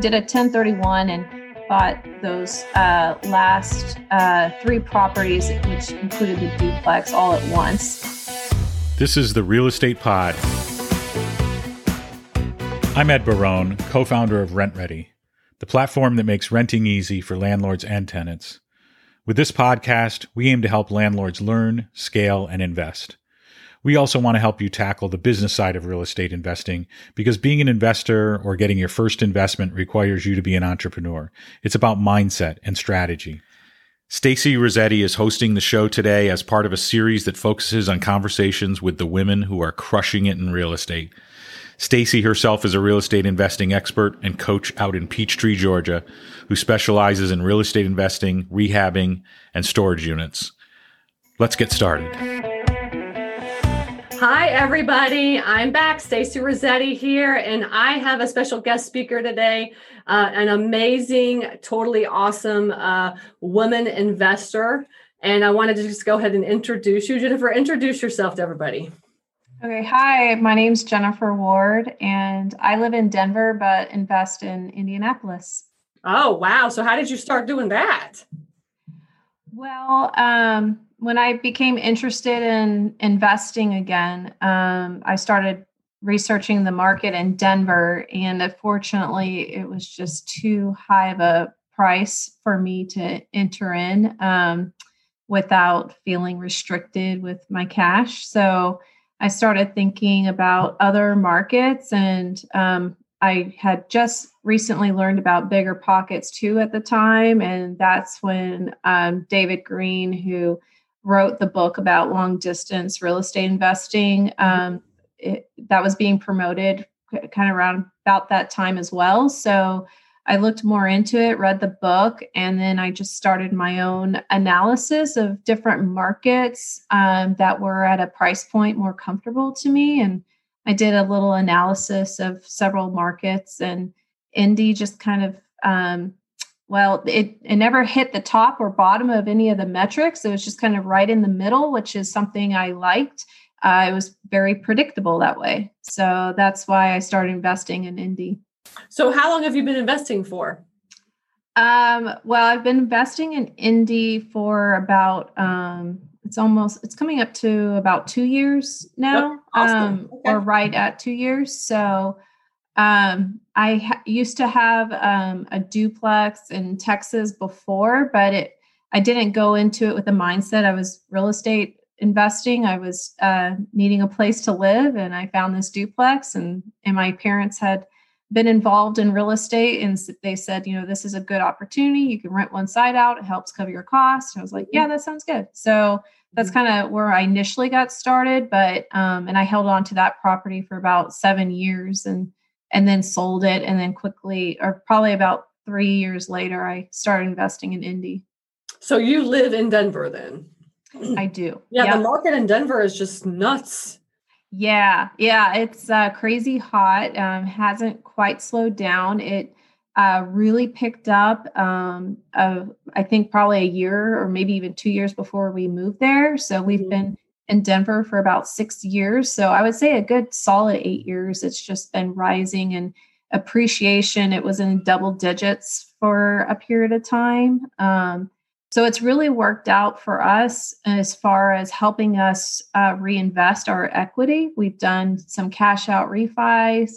Did a 1031 and bought those uh, last uh, three properties, which included the duplex, all at once. This is the Real Estate Pod. I'm Ed Barone, co founder of RentRedi, the platform that makes renting easy for landlords and tenants. With this podcast, we aim to help landlords learn, scale, and invest. We also want to help you tackle the business side of real estate investing because being an investor or getting your first investment requires you to be an entrepreneur. It's about mindset and strategy. Stacy Rossetti is hosting the show today as part of a series that focuses on conversations with the women who are crushing it in real estate. Stacy herself is a real estate investing expert and coach out in Peachtree, Georgia, who specializes in real estate investing, rehabbing, and storage units. Let's get started. Hi, everybody. I'm back. Stacy Rossetti here, and I have a special guest speaker today, uh, an amazing, totally awesome uh, woman investor. And I wanted to just go ahead and introduce you. Jennifer, introduce yourself to everybody. Okay. Hi, my name's Jennifer Ward, and I live in Denver, but invest in Indianapolis. Oh, wow. So, how did you start doing that? Well, um, when I became interested in investing again, um, I started researching the market in Denver, and unfortunately, it was just too high of a price for me to enter in um, without feeling restricted with my cash. So I started thinking about other markets, and um, I had just recently learned about BiggerPockets too at the time, and that's when um, David Greene, who wrote the book about long distance real estate investing. Um, it, that was being promoted kind of around about that time as well. So I looked more into it, read the book, and then I just started my own analysis of different markets um, that were at a price point more comfortable to me. And I did a little analysis of several markets, and Indy just kind of um, well, it, it never hit the top or bottom of any of the metrics. It was just kind of right in the middle, which is something I liked. Uh, it was very predictable that way. So that's why I started investing in Indy. So, how long have you been investing for? Um, well, I've been investing in Indy for about um, it's almost it's coming up to about two years now, awesome. um, okay. or right at two years. So um, I ha- used to have um, a duplex in Texas before, but it I didn't go into it with the mindset I was real estate investing. I was uh, needing a place to live, and I found this duplex, and and my parents had been involved in real estate, and they said, you know, this is a good opportunity. You can rent one side out; it helps cover your costs. I was like, yeah, that sounds good. So that's mm-hmm. kind of where I initially got started, but um, and I held on to that property for about seven years, and and then sold it and then quickly or probably about three years later i started investing in indy. So you live in denver then? I do. Yeah yep. the market in denver is just nuts. Yeah yeah it's uh, crazy hot um, hasn't quite slowed down. It uh, really picked up um, uh, i think probably a year or maybe even two years before we moved there. So we've mm-hmm. been in Denver for about six years. So I would say a good solid eight years. It's just been rising and appreciation. It was in double digits for a period of time. Um, so it's really worked out for us as far as helping us uh, reinvest our equity. We've done some cash out refis.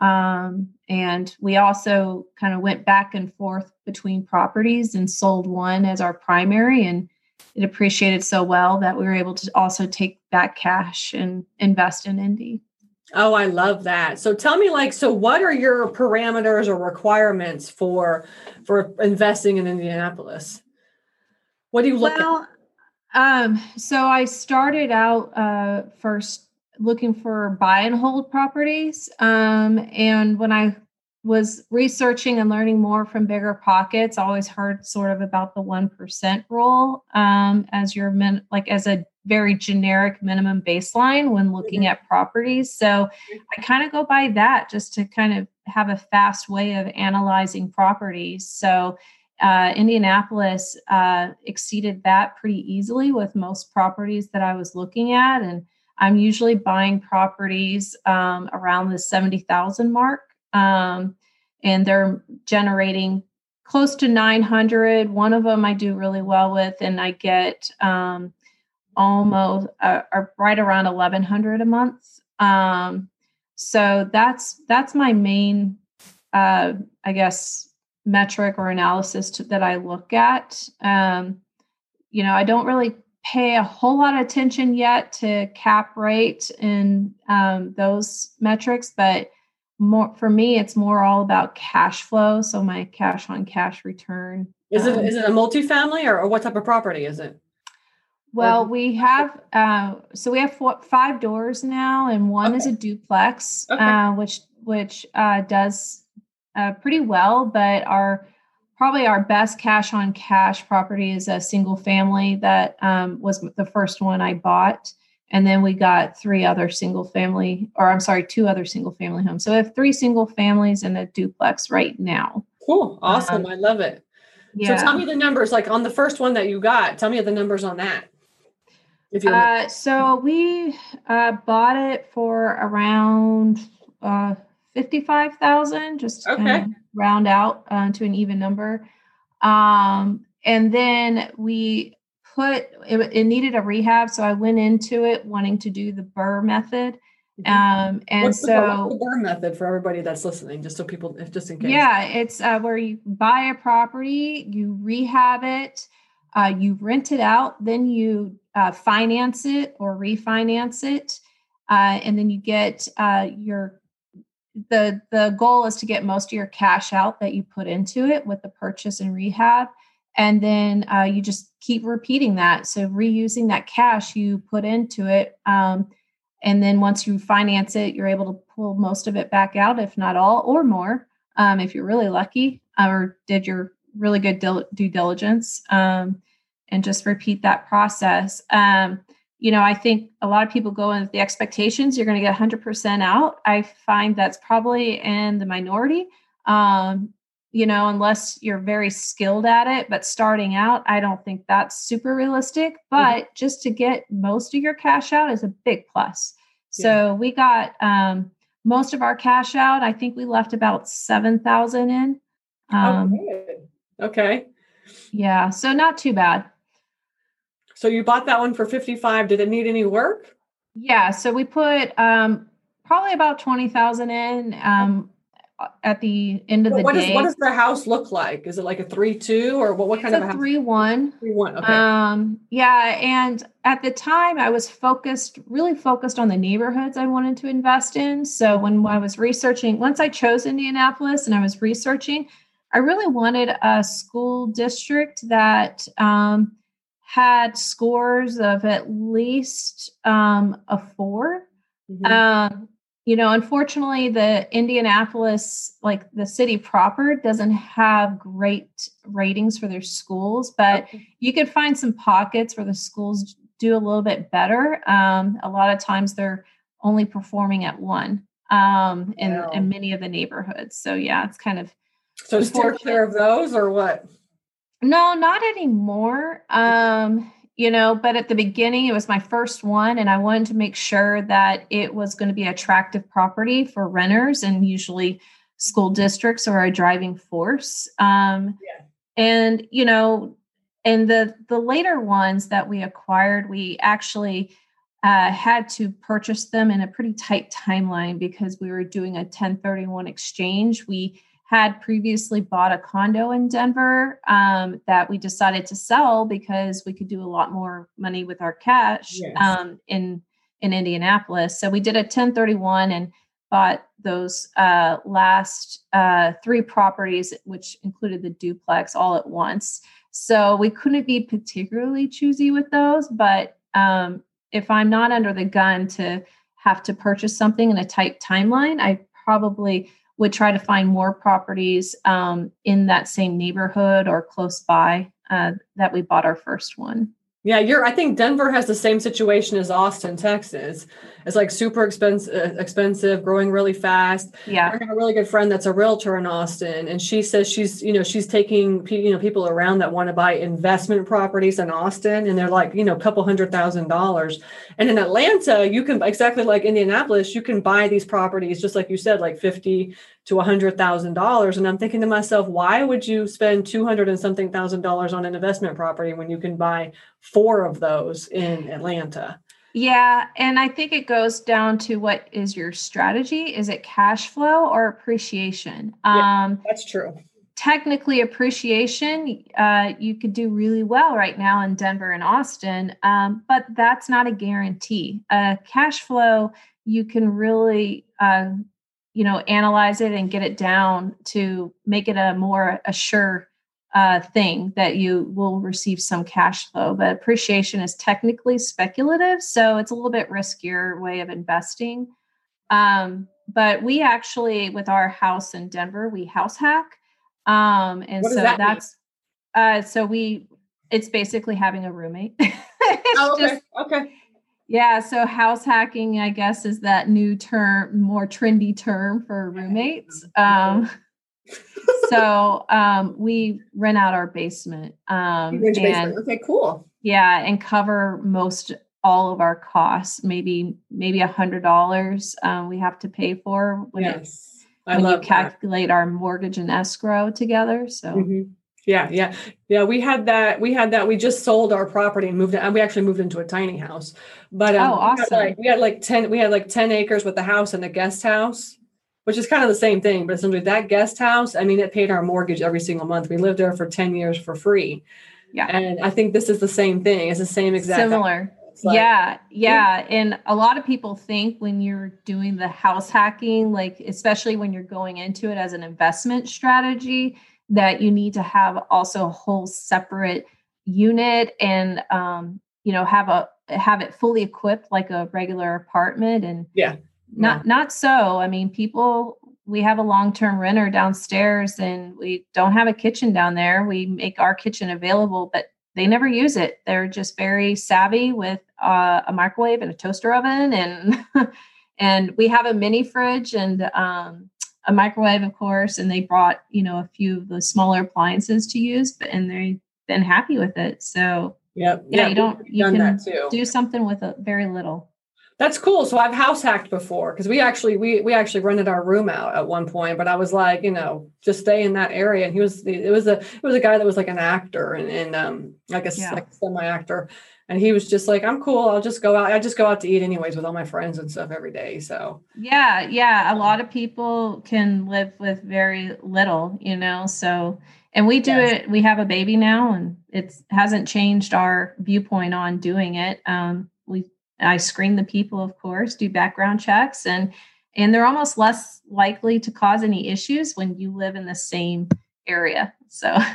Um, and we also kind of went back and forth between properties and sold one as our primary and it appreciated so well that we were able to also take that cash and invest in Indy. Oh, I love that. So tell me like so what are your parameters or requirements for for investing in Indianapolis? What do you look well, at? Um, so I started out uh, first looking for buy and hold properties. Um, and when I was researching and learning more from bigger pockets always heard sort of about the 1% rule um, as your min like as a very generic minimum baseline when looking mm-hmm. at properties so i kind of go by that just to kind of have a fast way of analyzing properties so uh, indianapolis uh, exceeded that pretty easily with most properties that i was looking at and I'm usually buying properties um, around the 70,000 mark. Um, and they're generating close to 900. One of them I do really well with, and I get um, almost uh, right around 1100 a month. Um, so that's that's my main, uh, I guess, metric or analysis to, that I look at. Um, you know, I don't really pay a whole lot of attention yet to cap rate and um, those metrics, but more for me, it's more all about cash flow. So my cash on cash return. Is it um, is it a multifamily or, or what type of property is it? Well, we have uh, so we have four, five doors now, and one okay. is a duplex, okay. uh, which which uh, does uh, pretty well. But our probably our best cash on cash property is a single family that um, was the first one I bought, and then we got three other single family, or I'm sorry, two other single family homes. So we have three single families and a duplex right now. Cool, awesome, um, I love it. Yeah. So tell me the numbers, like on the first one that you got. Tell me the numbers on that. Uh, so we uh, bought it for around uh, fifty-five thousand, just okay. round out uh, to an even number. Um, and then we put it, it, needed a rehab, so I went into it wanting to do the BRRRR method. Mm-hmm. Um, and what's so the, BRRRR method for everybody that's listening, just so people, if just in case. Yeah, it's uh, where you buy a property, you rehab it, uh, you rent it out, then you uh, finance it or refinance it, uh, and then you get uh, your the the goal is to get most of your cash out that you put into it with the purchase and rehab, and then uh, you just keep repeating that. So reusing that cash you put into it. Um, and then once you finance it, you're able to pull most of it back out, if not all or more, um, if you're really lucky or did your really good due diligence. Um, and just repeat that process. Um, you know, I think a lot of people go in with the expectations you're going to get 100% out. I find that's probably in the minority. Um, you know, unless you're very skilled at it, but starting out, I don't think that's super realistic. But mm-hmm. just to get most of your cash out is a big plus. So yeah. we got um, most of our cash out. I think we left about 7,000 in. Um, okay. okay. Yeah. So not too bad. So you bought that one for 55. Did it need any work? Yeah. So we put um, probably about 20,000 in um, at the end of the what day. Is, what does the house look like? Is it like a three two or what, what kind of a three one? Three one. Okay. Um, yeah. And at the time I was focused, really focused on the neighborhoods I wanted to invest in. So when I was researching, once I chose Indianapolis and I was researching, I really wanted a school district that um, had scores of at least um, a 4 mm-hmm. um, you know, unfortunately, the Indianapolis, like the city proper, doesn't have great ratings for their schools, but okay. you could find some pockets where the schools do a little bit better. Um, a lot of times they're only performing at one um, in, wow. in many of the neighborhoods. So, yeah, it's kind of. So, steer clear of those or what? No, not anymore. Um, you know, but at the beginning, it was my first one, and I wanted to make sure that it was going to be attractive property for renters, and usually school districts are a driving force. Um, yeah. And you know, and the the later ones that we acquired, we actually uh, had to purchase them in a pretty tight timeline because we were doing a 1031 exchange. We had previously bought a condo in Denver um, that we decided to sell because we could do a lot more money with our cash yes. um, in in Indianapolis. So we did a 1031 and bought those uh, last uh, three properties, which included the duplex, all at once. So we couldn't be particularly choosy with those, but um, if I'm not under the gun to have to purchase something in a tight timeline, I probably would try to find more properties um, in that same neighborhood or close by uh, that we bought our first one. Yeah, you're. I think Denver has the same situation as Austin, Texas. It's like super expensive, uh, expensive, growing really fast. Yeah, I have a really good friend that's a realtor in Austin, and she says she's, you know, she's taking, you know, people around that want to buy investment properties in Austin, and they're like, you know, a couple hundred thousand dollars. And in Atlanta, you can exactly like Indianapolis, you can buy these properties just like you said, like fifty to a hundred thousand dollars. And I'm thinking to myself, why would you spend two hundred and something thousand dollars on an investment property when you can buy four of those in Atlanta? Yeah, and I think it goes down to what is your strategy? Is it cash flow or appreciation? Yeah, um, that's true. Technically, appreciation, uh, you could do really well right now in Denver and Austin, um, but that's not a guarantee. Uh, cash flow, you can really uh, you know analyze it and get it down to make it a more a sure uh, thing that you will receive some cash flow. But appreciation is technically speculative so it's a little bit riskier way of investing. Um, but we actually with our house in denver we house hack. Um, and so that that's uh, so we it's basically having a roommate. Oh, okay just, okay yeah, so house hacking, I guess, is that new term, more trendy term for roommates. Um, so um, we rent out our basement. Um, and, basement. Okay, cool. Yeah, and cover most all of our costs. Maybe maybe a hundred dollars um, we have to pay for when yes, it, when you calculate that. our mortgage and escrow together. So. Mm-hmm. Yeah, yeah, yeah. We had that. We had that. We just sold our property and moved. And we actually moved into a tiny house. But um, oh, awesome! We had, like, we had like ten. We had like ten acres with the house and the guest house, which is kind of the same thing. But essentially, that guest house. I mean, it paid our mortgage every single month. We lived there for ten years for free. Yeah, and I think this is the same thing. It's the same exact. Similar. Like, yeah, yeah. And a lot of people think when you're doing the house hacking, like especially when you're going into it as an investment strategy that you need to have also a whole separate unit and um, you know have a have it fully equipped like a regular apartment and yeah. not not so. I mean people we have a long-term renter downstairs and we don't have a kitchen down there. We make our kitchen available but they never use it. They're just very savvy with uh, a microwave and a toaster oven and and we have a mini fridge and um, a microwave, of course, and they brought, you know, a few of the smaller appliances to use, but and they've been happy with it. So yep. yeah, yeah you don't you can do something with a very little. That's cool. So I've house hacked before because we actually we we actually rented our room out at one point, but I was like, you know, just stay in that area. And he was it was a it was a guy that was like an actor and and um like a yeah. like semi actor and he was just like i'm cool i'll just go out i just go out to eat anyways with all my friends and stuff every day so yeah yeah a lot of people can live with very little you know so and we do yes. it we have a baby now and it hasn't changed our viewpoint on doing it um, we i screen the people of course do background checks and and they're almost less likely to cause any issues when you live in the same area so.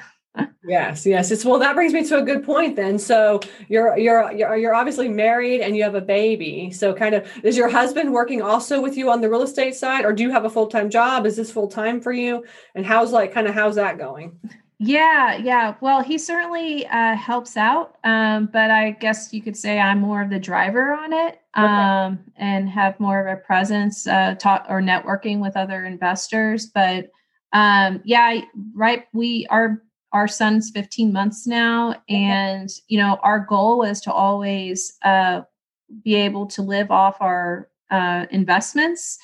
Yes yes it's well that brings me to a good point then so you're you're you're obviously married and you have a baby so kind of is your husband working also with you on the real estate side or do you have a full-time job? Is this full-time for you? And how's like kind of how's that going yeah yeah well he certainly uh, helps out um, but i guess you could say i'm more of the driver on it um, okay. and have more of a presence uh, talk or networking with other investors but um, yeah right we are our son's 15 months now and you know our goal was to always uh, be able to live off our uh, investments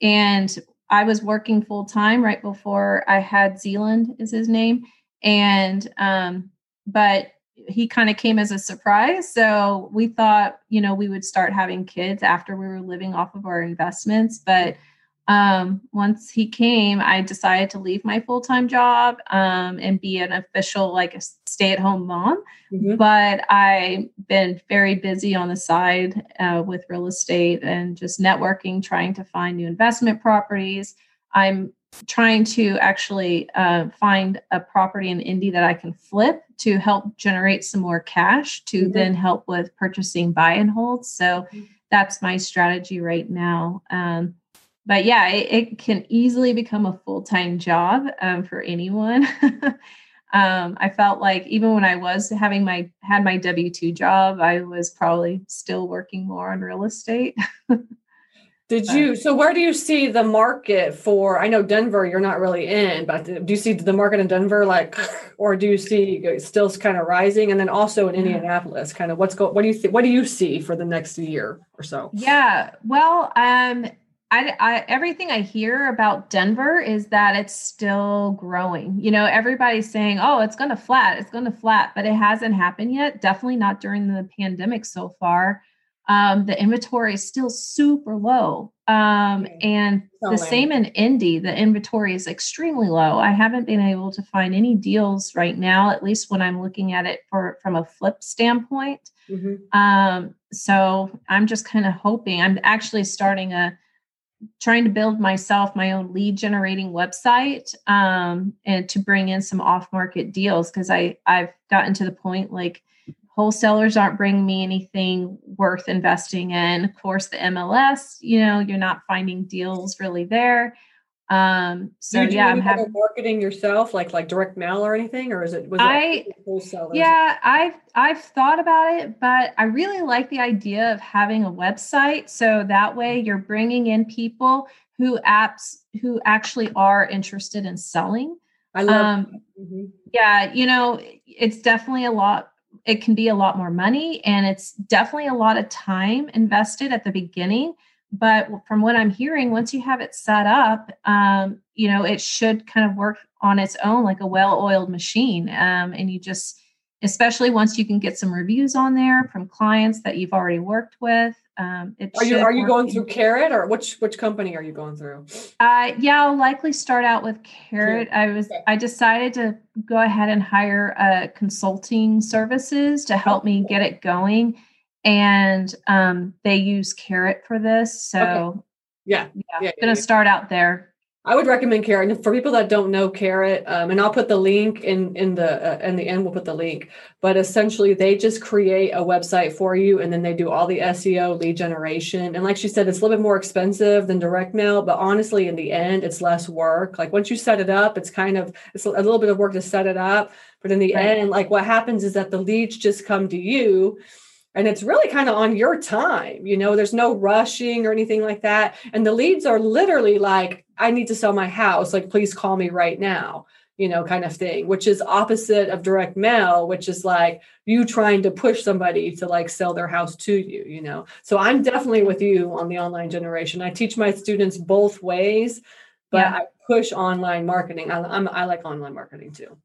and i was working full time right before i had zealand is his name and um, but he kind of came as a surprise so we thought you know we would start having kids after we were living off of our investments but um, once he came, I decided to leave my full time job um, and be an official, like a stay at home mom. Mm-hmm. But I've been very busy on the side uh, with real estate and just networking, trying to find new investment properties. I'm trying to actually uh, find a property in Indy that I can flip to help generate some more cash to mm-hmm. then help with purchasing buy and holds. So mm-hmm. that's my strategy right now. Um, but yeah, it, it, can easily become a full time job um, for anyone. um, I felt like even when I was having my had my W two job, I was probably still working more on real estate. Did you? So where do you see the market for? I know Denver, you're not really in, but do you see the market in Denver like, or do you see still kind of rising? And then also in Indianapolis, kind of what's going? What do you think? What do you see for the next year or so? Yeah, well, um, I, I, everything I hear about Denver is that it's still growing. You know, everybody's saying, "Oh, it's going to flat, it's going to flat," but it hasn't happened yet. Definitely not during the pandemic so far. Um, the inventory is still super low, um, and the same in Indy. The inventory is extremely low. I haven't been able to find any deals right now, at least when I'm looking at it for from a flip standpoint. Mm-hmm. Um, so I'm just kind of hoping. I'm actually starting a trying to build myself my own lead generating website um, and to bring in some off market deals because I I've gotten to the point like wholesalers aren't bringing me anything worth investing in. Of course, the MLS, you know, you're not finding deals really there. Um, so yeah, I'm having marketing yourself, like like direct mail or anything, or is it was I wholesalers? Yeah, I've I've thought about it, but I really like the idea of having a website, so that way you're bringing in people who apps who actually are interested in selling. I love. Um, mm-hmm. Yeah, you know, it's definitely a lot. It can be a lot more money, and it's definitely a lot of time invested at the beginning. But from what i'm hearing once you have it set up um, you know it should kind of work on its own like a well-oiled machine. Um, and you just especially once you can get some reviews on there from clients that you've already worked with um, are you are you going through carrot or which which company are you going through uh, yeah i'll likely start out with carrot i was okay. i decided to go ahead and hire uh, consulting services to help me get it going and um, they use carrot for this. So okay. yeah, yeah, yeah, gonna yeah. start out there. I would recommend carrot. And for people that don't know carrot, um, and I'll put the link in in the uh, in the end. We'll put the link. But essentially, they just create a website for you, and then they do all the SEO, lead generation. And like she said, it's a little bit more expensive than direct mail, but honestly, in the end, it's less work. Like once you set it up, it's kind of it's a little bit of work to set it up. But in the right. end, like what happens is that the leads just come to you and it's really kind of on your time you know there's no rushing or anything like that. And the leads are literally like i need to sell my house like please call me right now you know kind of thing which is opposite of direct mail which is like you trying to push somebody to like sell their house to you you know? So i'm definitely with you on the online generation. I teach my students both ways but yeah. i push online marketing. I, I'm, I like online marketing too.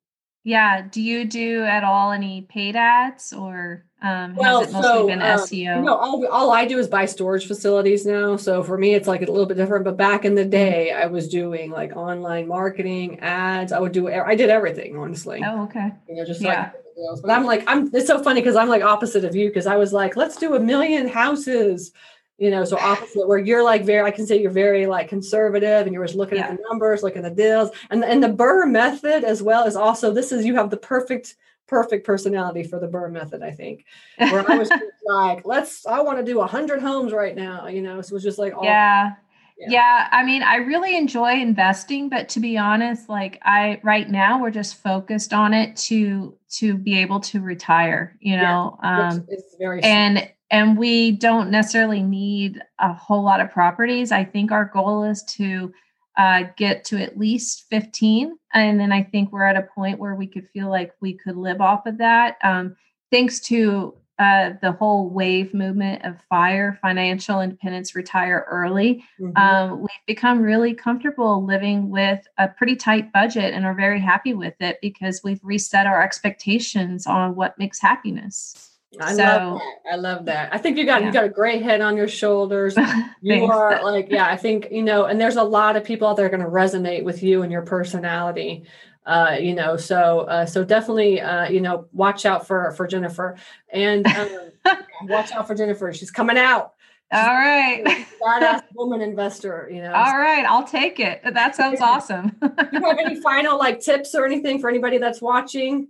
Yeah. Do you do at all any paid ads or um, well, has it mostly so, been um, SEO? No, all, all I do is buy storage facilities now. So for me, it's like a little bit different. But back in the mm-hmm. day, I was doing like online marketing, ads. I would do, I did everything, honestly. Oh, okay. You know, just yeah. like, but I'm like, I'm, it's so funny because I'm like opposite of you because I was like, let's do a million houses you know so opposite where you're like very i can say you're very like conservative and you're just looking yeah. at the numbers looking at the deals and and the BRRRR method as well is also this is you have the perfect perfect personality for the BRRRR method i think where i was like let's i want to do 100 homes right now you know so it was just like all, yeah. yeah yeah i mean i really enjoy investing but to be honest like i right now we're just focused on it to to be able to retire you know yeah, um it's very and and we don't necessarily need a whole lot of properties. I think our goal is to uh, get to at least 15. And then I think we're at a point where we could feel like we could live off of that. Um, thanks to uh, the whole wave movement of fire, financial independence, retire early, mm-hmm. um, we've become really comfortable living with a pretty tight budget and are very happy with it because we've reset our expectations on what makes happiness. I so, love that. I love that. I think you got yeah. you got a great head on your shoulders. You are like, yeah, I think, you know, and there's a lot of people out there going to resonate with you and your personality. Uh, you know, so uh, so definitely uh, you know, watch out for for Jennifer and um, watch out for Jennifer. She's coming out. She's All right. Badass woman investor, you know. All right, I'll take it. That sounds awesome. You have any final like tips or anything for anybody that's watching?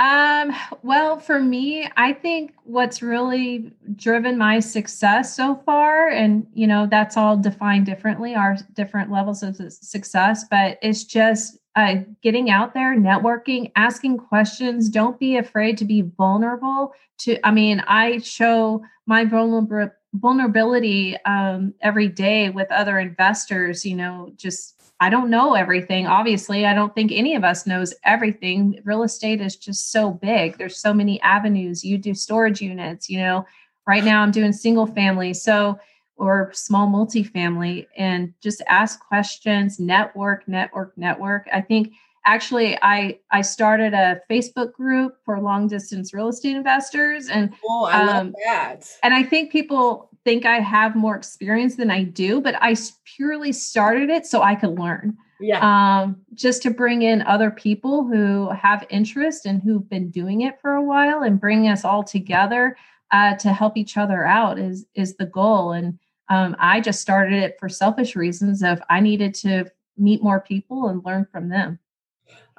Um, well, for me, I think what's really driven my success so far, and you know, that's all defined differently, our different levels of success, but it's just uh, getting out there, networking, asking questions. Don't be afraid to be vulnerable. To, I mean, I show my vulnerable vulnerability um, every day with other investors. You know, just I don't know everything. Obviously, I don't think any of us knows everything. Real estate is just so big. There's so many avenues. You do storage units. You know, right now I'm doing single family. So or small multifamily and just ask questions network network network i think actually i i started a facebook group for long distance real estate investors and oh i um, love that and i think people think i have more experience than i do but i purely started it so i could learn. Yeah. Um, just to bring in other people who have interest and who've been doing it for a while and bring us all together uh, to help each other out is is the goal. And um, I just started it for selfish reasons of I needed to meet more people and learn from them.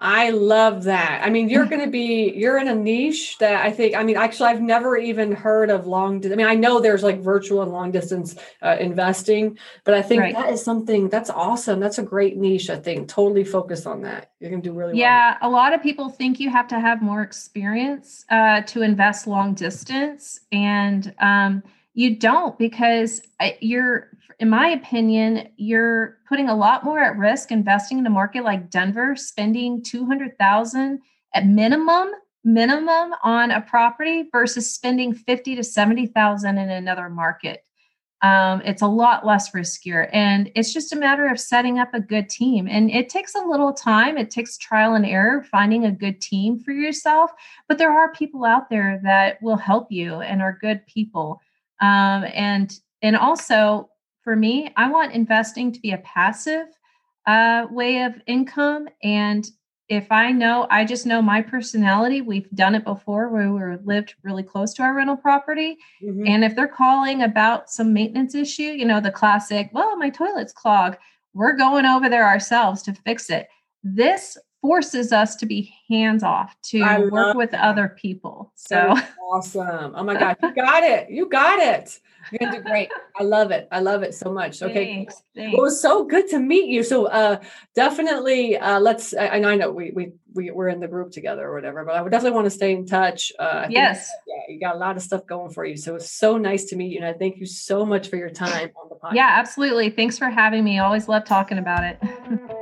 I love that. I mean, you're going to be you're in a niche that I think. I mean, actually, I've never even heard of long. I mean, I know there's like virtual and long distance uh, investing, but I think right. that is something that's awesome. That's a great niche. I think totally focus on that. You're going to do really yeah, well. Yeah, a lot of people think you have to have more experience uh, to invest long distance, and um, you don't because uh, you're in my opinion you're putting a lot more at risk investing in a market like denver spending 200000 at minimum minimum on a property versus spending 50 to 70000 in another market. Um, it's a lot less riskier and it's just a matter of setting up a good team and it takes a little time. It takes trial and error finding a good team for yourself but there are people out there that will help you and are good people. Um, and and also for me, I want investing to be a passive uh, way of income. And if I know, I just know my personality. We've done it before where we were lived really close to our rental property. Mm-hmm. And if they're calling about some maintenance issue, you know, the classic, well, my toilet's clogged, we're going over there ourselves to fix it. This forces us to be hands off to work with that. other people. So awesome. Oh my God. You got it. You got it. You're gonna do great. I love it. I love it so much. Okay. Thanks, thanks. It was so good to meet you. So uh definitely uh let's I, I know we we we we're in the group together or whatever, but I would definitely want to stay in touch. Uh yes. yeah, you got a lot of stuff going for you. So it's so nice to meet you. And I thank you so much for your time on the podcast. Yeah, absolutely. Thanks for having me. Always love talking about it.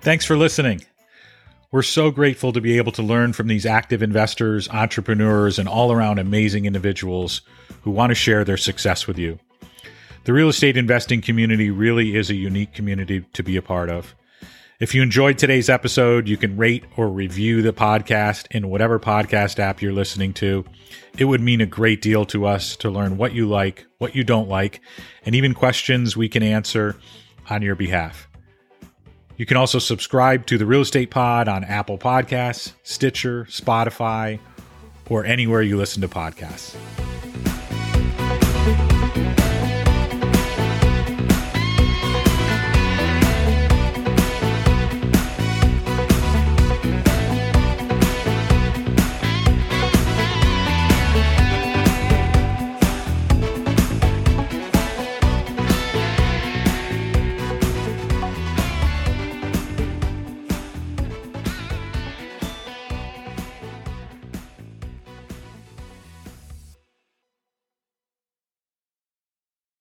Thanks for listening. We're so grateful to be able to learn from these active investors, entrepreneurs, and all around amazing individuals who want to share their success with you. The real estate investing community really is a unique community to be a part of. If you enjoyed today's episode, you can rate or review the podcast in whatever podcast app you're listening to. It would mean a great deal to us to learn what you like, what you don't like, and even questions we can answer on your behalf. You can also subscribe to the Real Estate Pod on Apple Podcasts, Stitcher, Spotify, or anywhere you listen to podcasts.